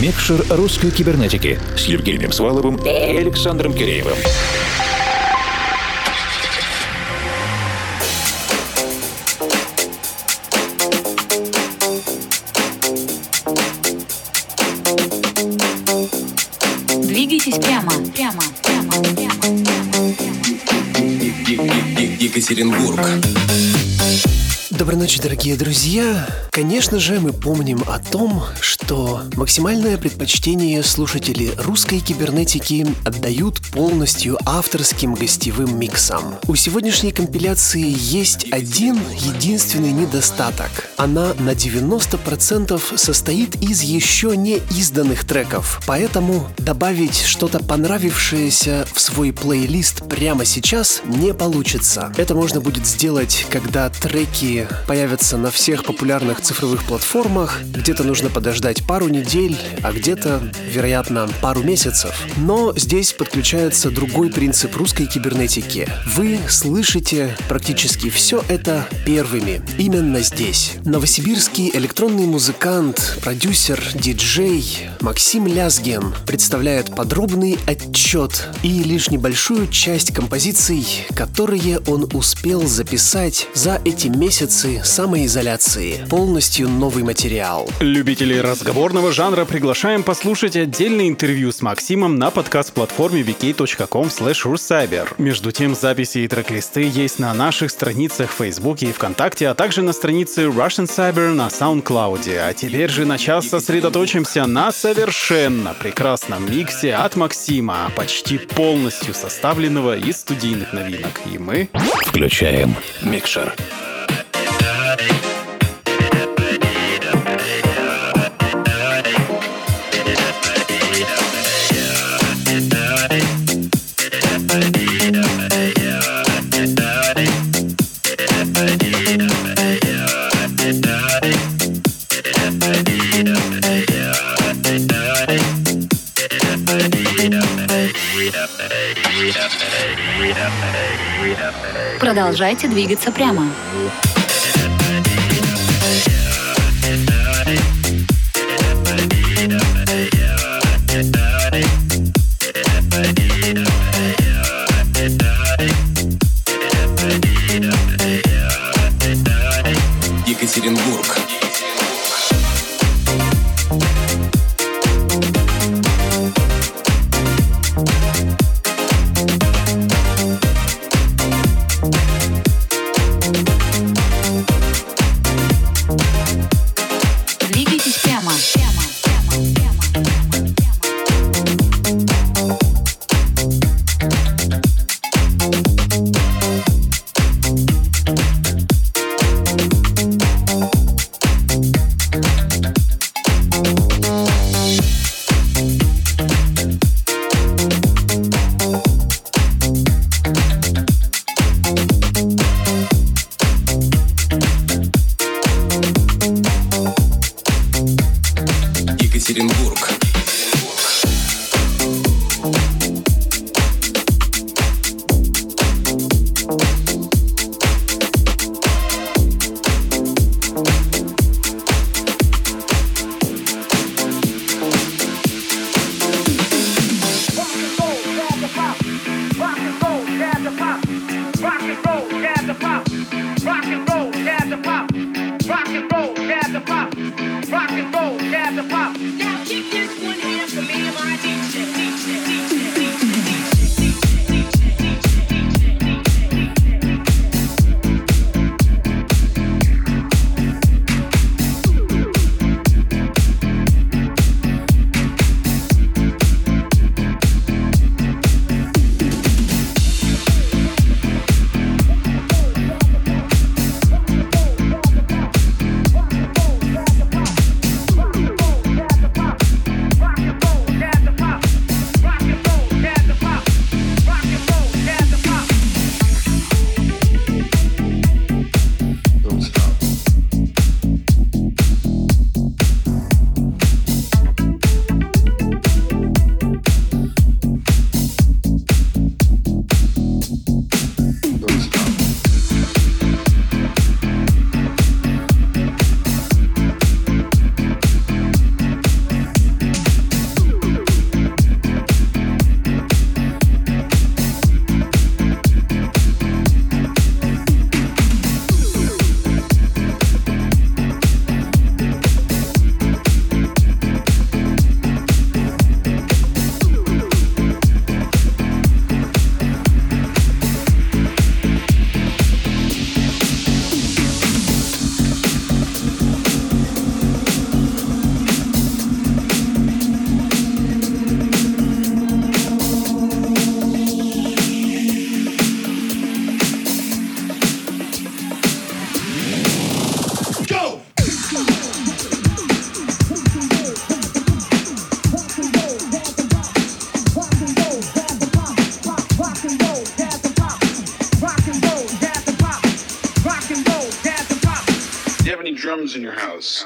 Микшер русской кибернетики с Евгением Сваловым и Александром Киреевым. Двигайтесь прямо, прямо, прямо, прямо, прямо. Екатеринбург. Доброй ночи, дорогие друзья! Конечно же, мы помним о том, что максимальное предпочтение слушатели русской кибернетики отдают полностью авторским гостевым миксам. У сегодняшней компиляции есть один единственный недостаток. Она на 90% состоит из еще не изданных треков, поэтому добавить что-то понравившееся в свой плейлист прямо сейчас не получится. Это можно будет сделать, когда треки появятся на всех популярных цифровых платформах. Где-то нужно подождать пару недель, а где-то, вероятно, пару месяцев. Но здесь подключается другой принцип русской кибернетики. Вы слышите практически все это первыми, именно здесь. Новосибирский электронный музыкант, продюсер, диджей Максим Лязген представляет подробный отчет и лишь небольшую часть композиций, которые он успел записать за эти месяцы самоизоляции. Полностью новый материал. Любителей разговорного жанра приглашаем послушать отдельное интервью с Максимом на подкаст-платформе vk.com. Между тем, записи и трек-листы есть на наших страницах в Фейсбуке и ВКонтакте, а также на странице Russian Cyber на SoundCloud. А теперь же на час сосредоточимся на совершенно прекрасном миксе от Максима, почти полностью составленного из студийных новинок. И мы Включаем микшер. Продолжайте двигаться прямо. In your house?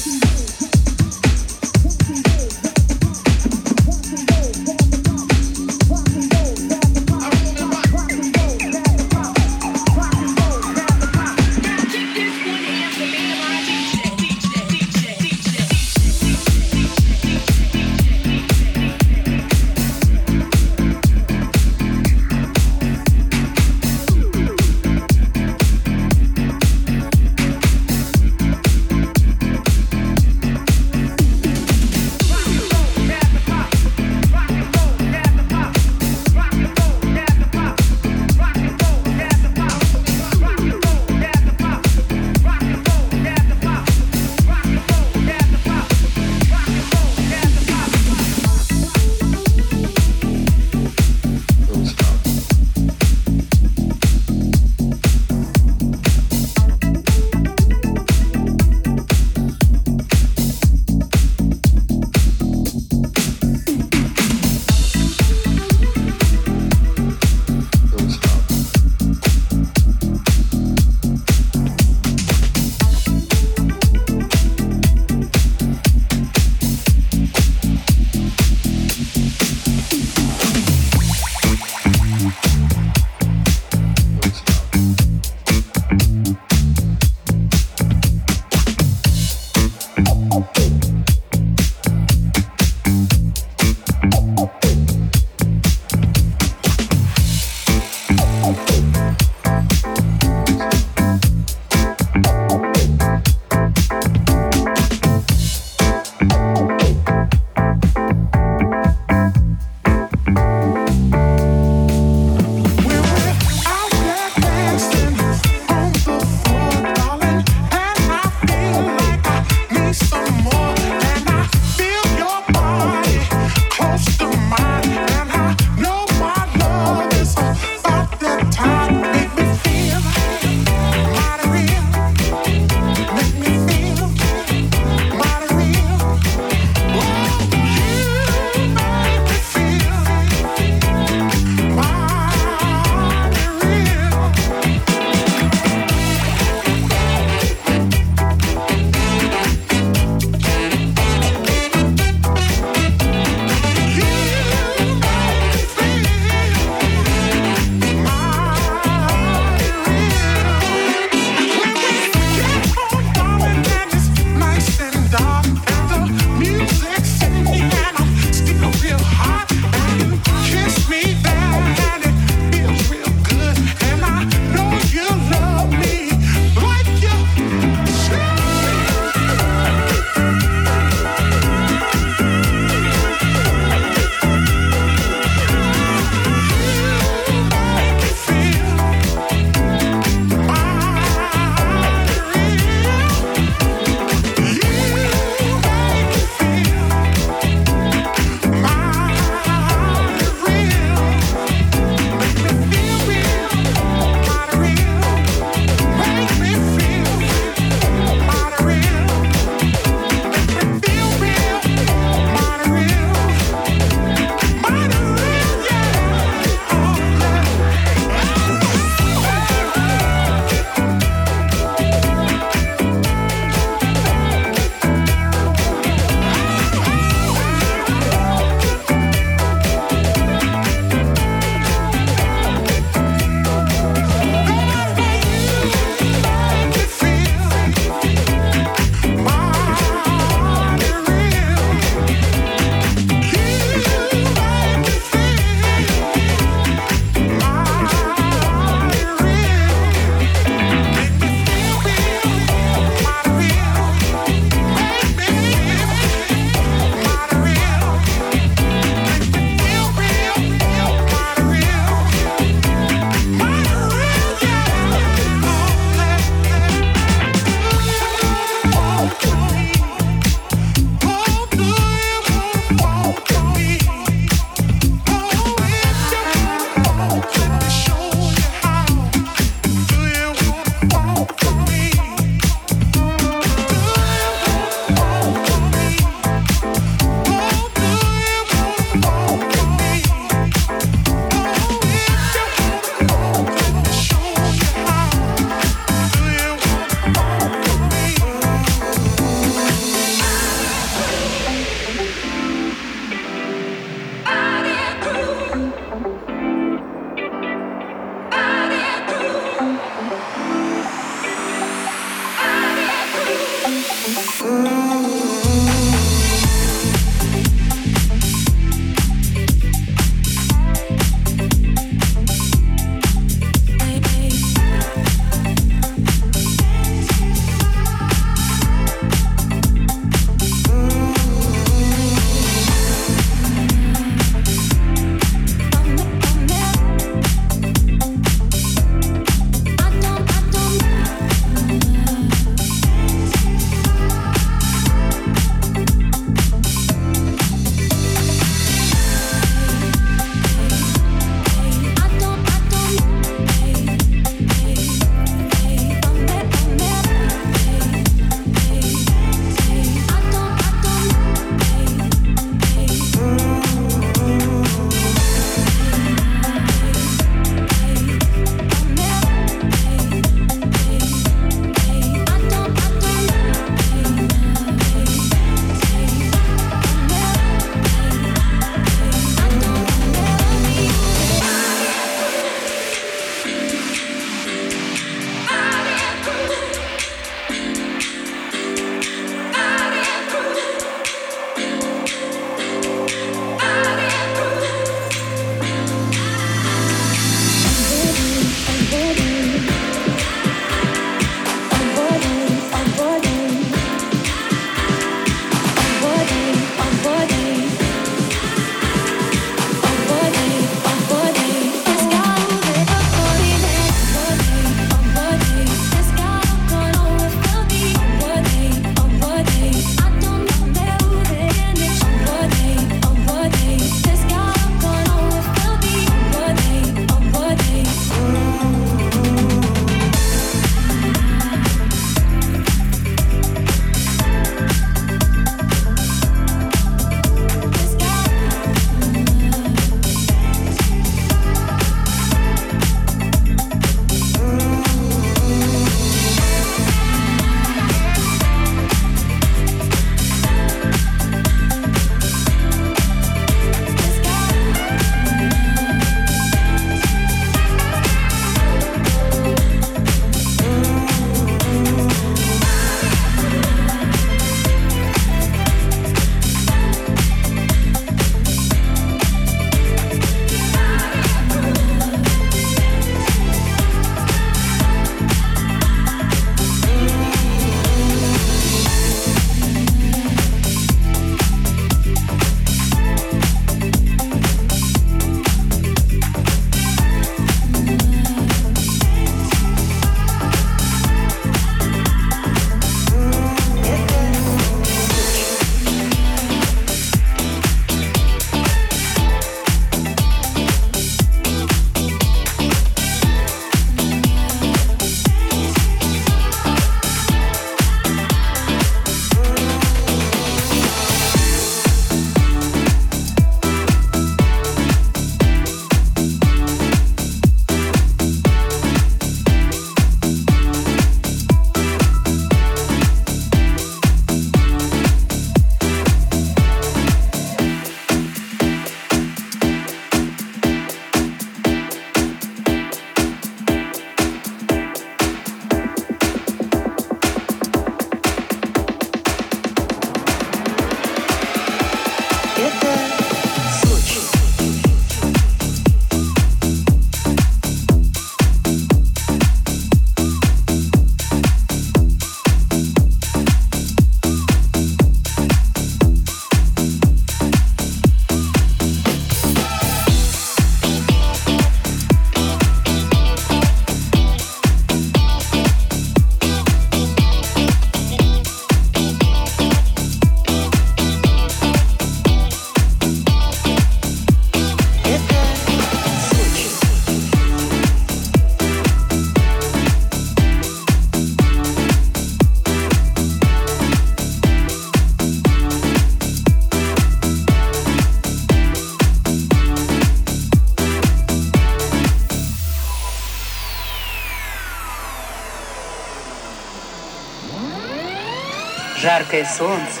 Яркое солнце,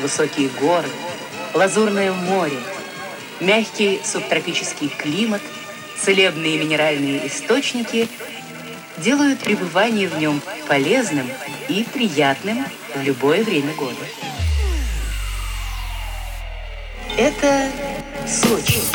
высокие горы, лазурное море, мягкий субтропический климат, целебные минеральные источники делают пребывание в нем полезным и приятным в любое время года. Это Сочи.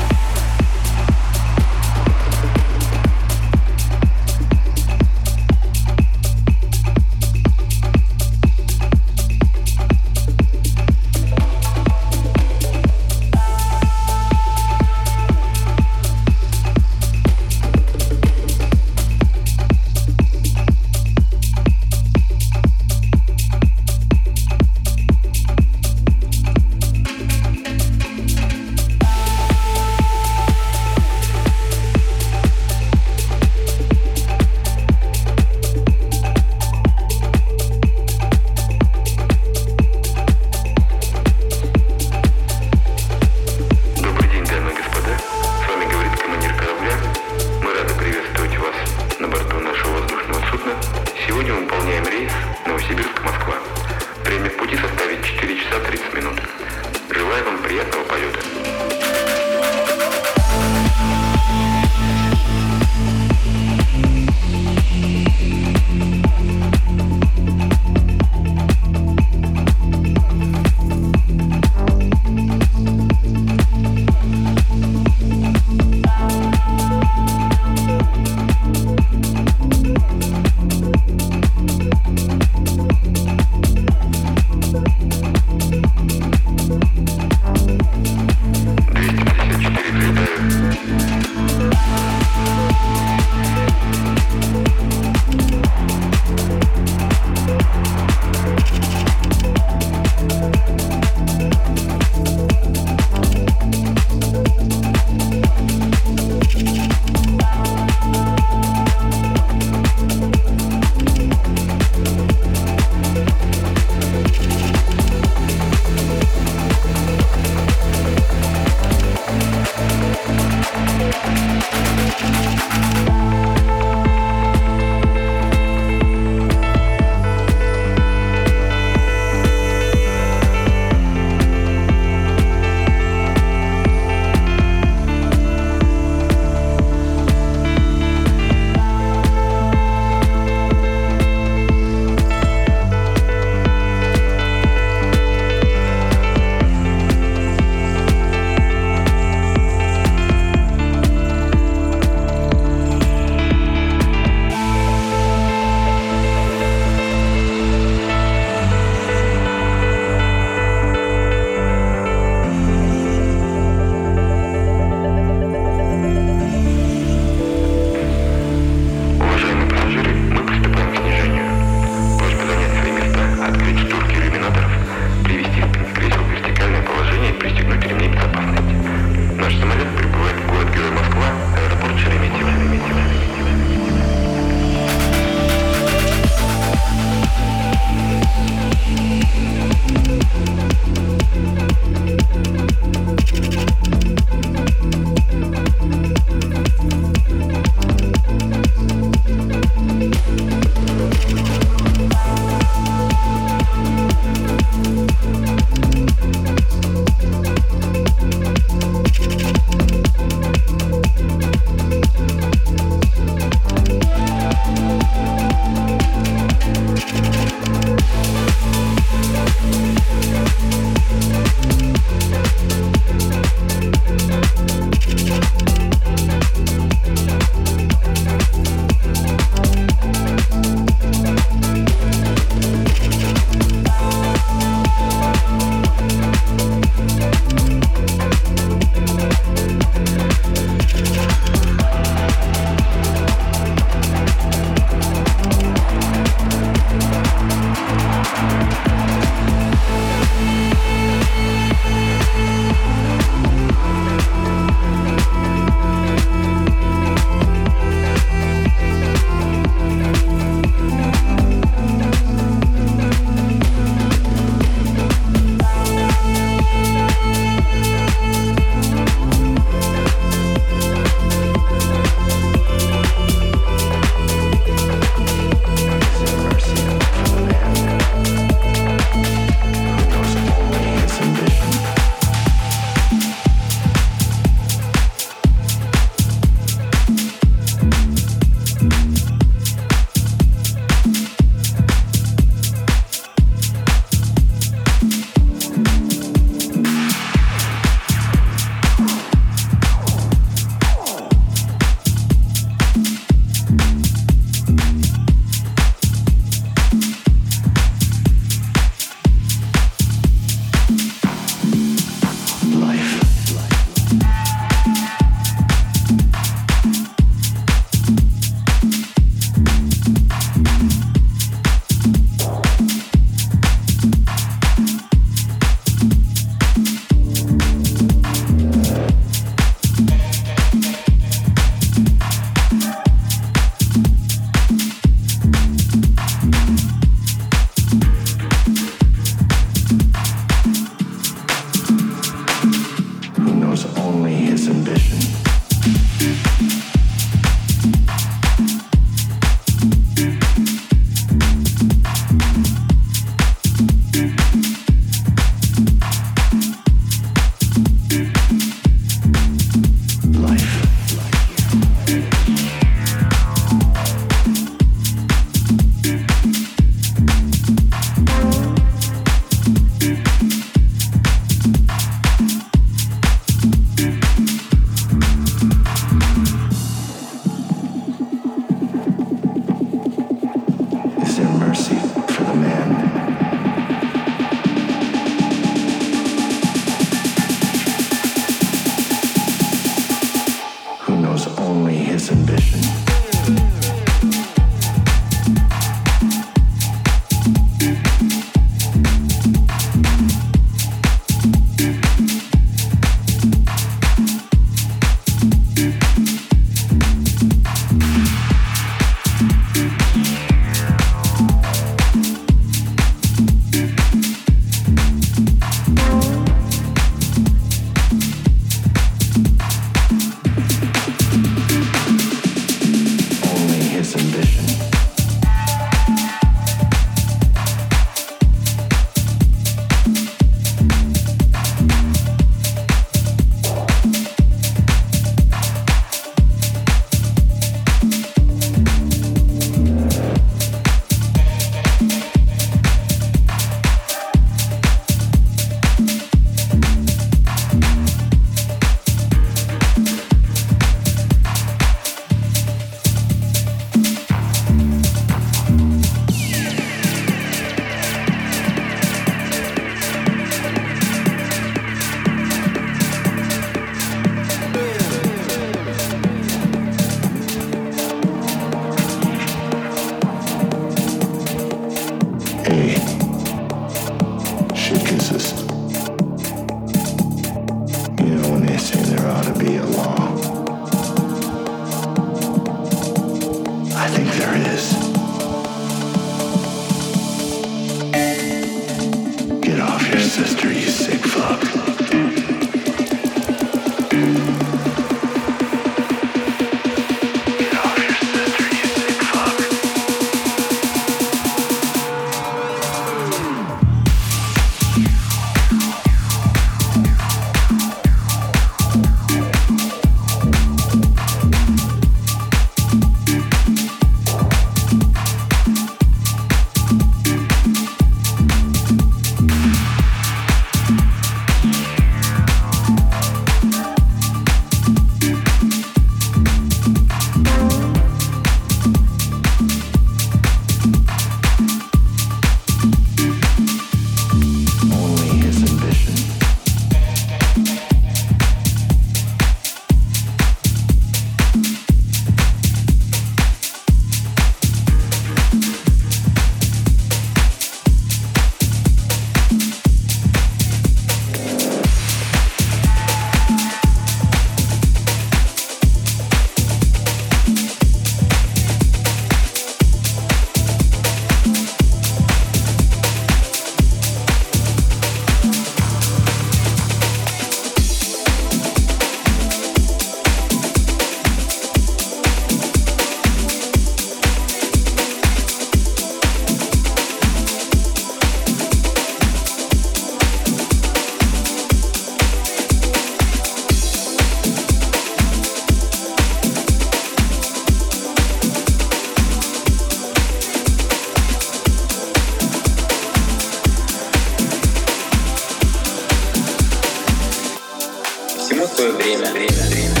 Всему свое время, время, время.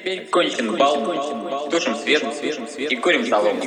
Теперь кончен бал, тушим свет. И курим солому.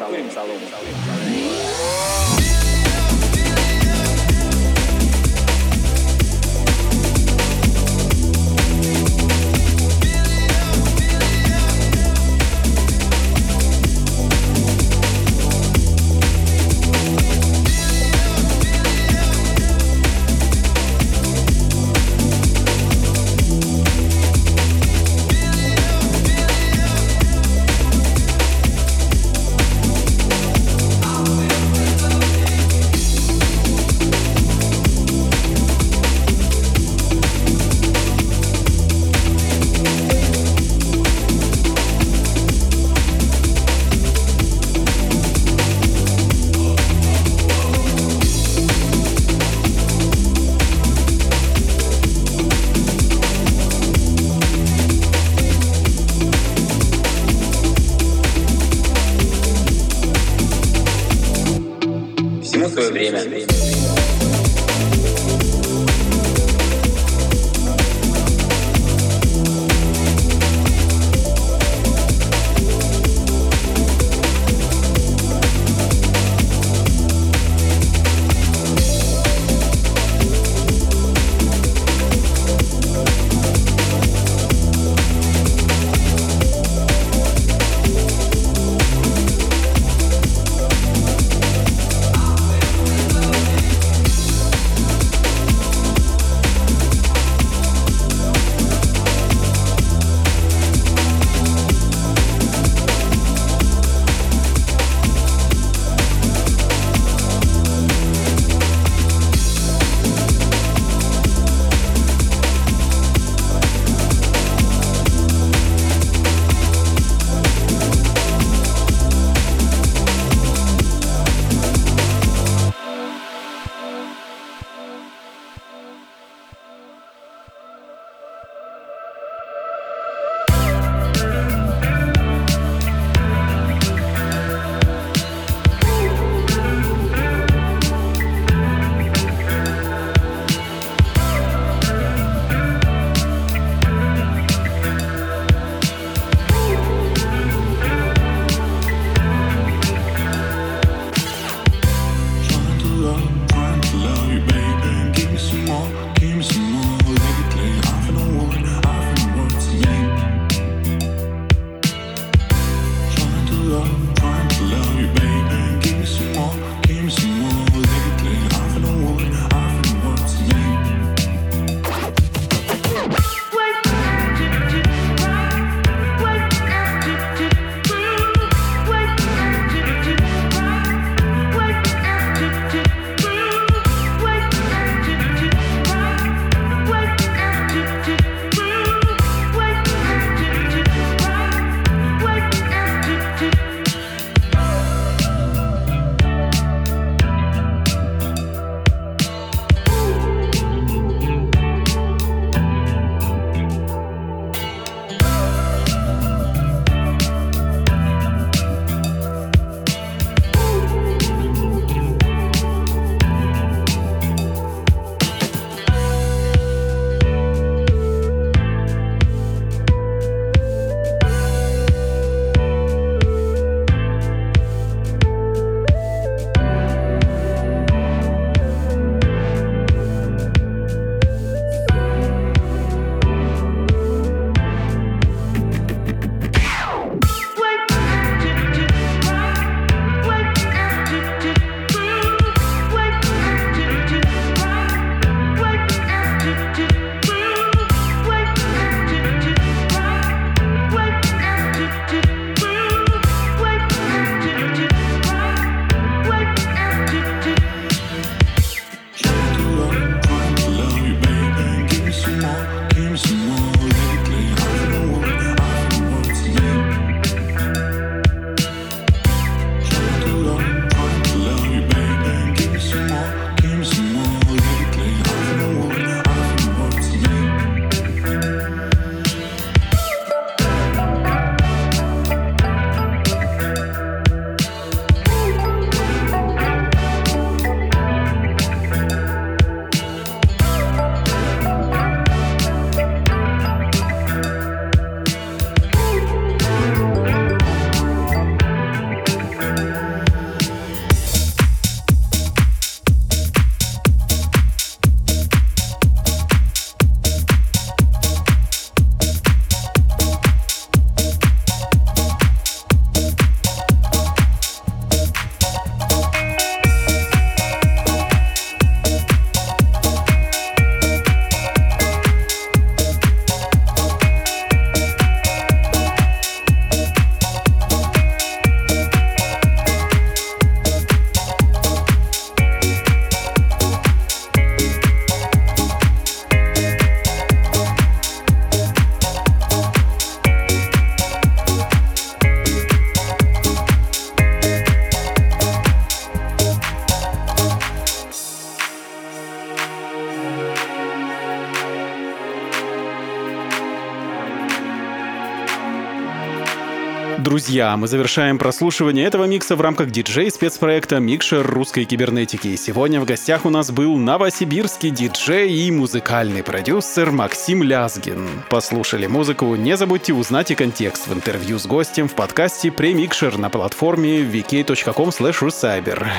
Друзья, мы завершаем прослушивание этого микса в рамках диджей-спецпроекта «Микшер русской кибернетики». Сегодня в гостях у нас был новосибирский диджей и музыкальный продюсер Максим Лязгин. Послушали музыку? Не забудьте узнать и контекст в интервью с гостем в подкасте «Премикшер» на платформе vk.com.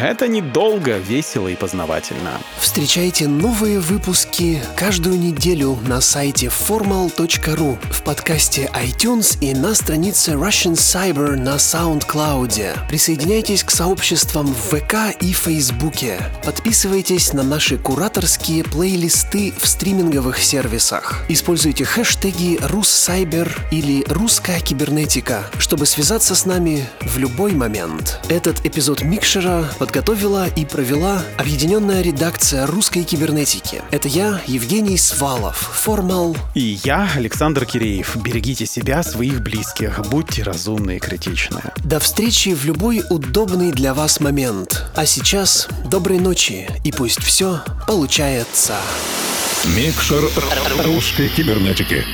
Это недолго, весело и познавательно. Встречайте новые выпуски каждую неделю на сайте formal.ru, в подкасте iTunes и на странице Russian Cyber на SoundCloud. Присоединяйтесь к сообществам в ВК и Фейсбуке. Подписывайтесь на наши кураторские плейлисты в стриминговых сервисах. Используйте хэштеги «Руссайбер» или «Русская кибернетика», чтобы связаться с нами в любой момент. Этот эпизод Микшера подготовила и провела объединенная редакция русской кибернетики. Это я, Евгений Свалов, Формал. И я, Александр Киреев. Берегите себя, своих близких. Будьте разумны и критичны. До встречи в любой удобный для вас момент. А сейчас доброй ночи и пусть все получается. Микшер русской кибернетики.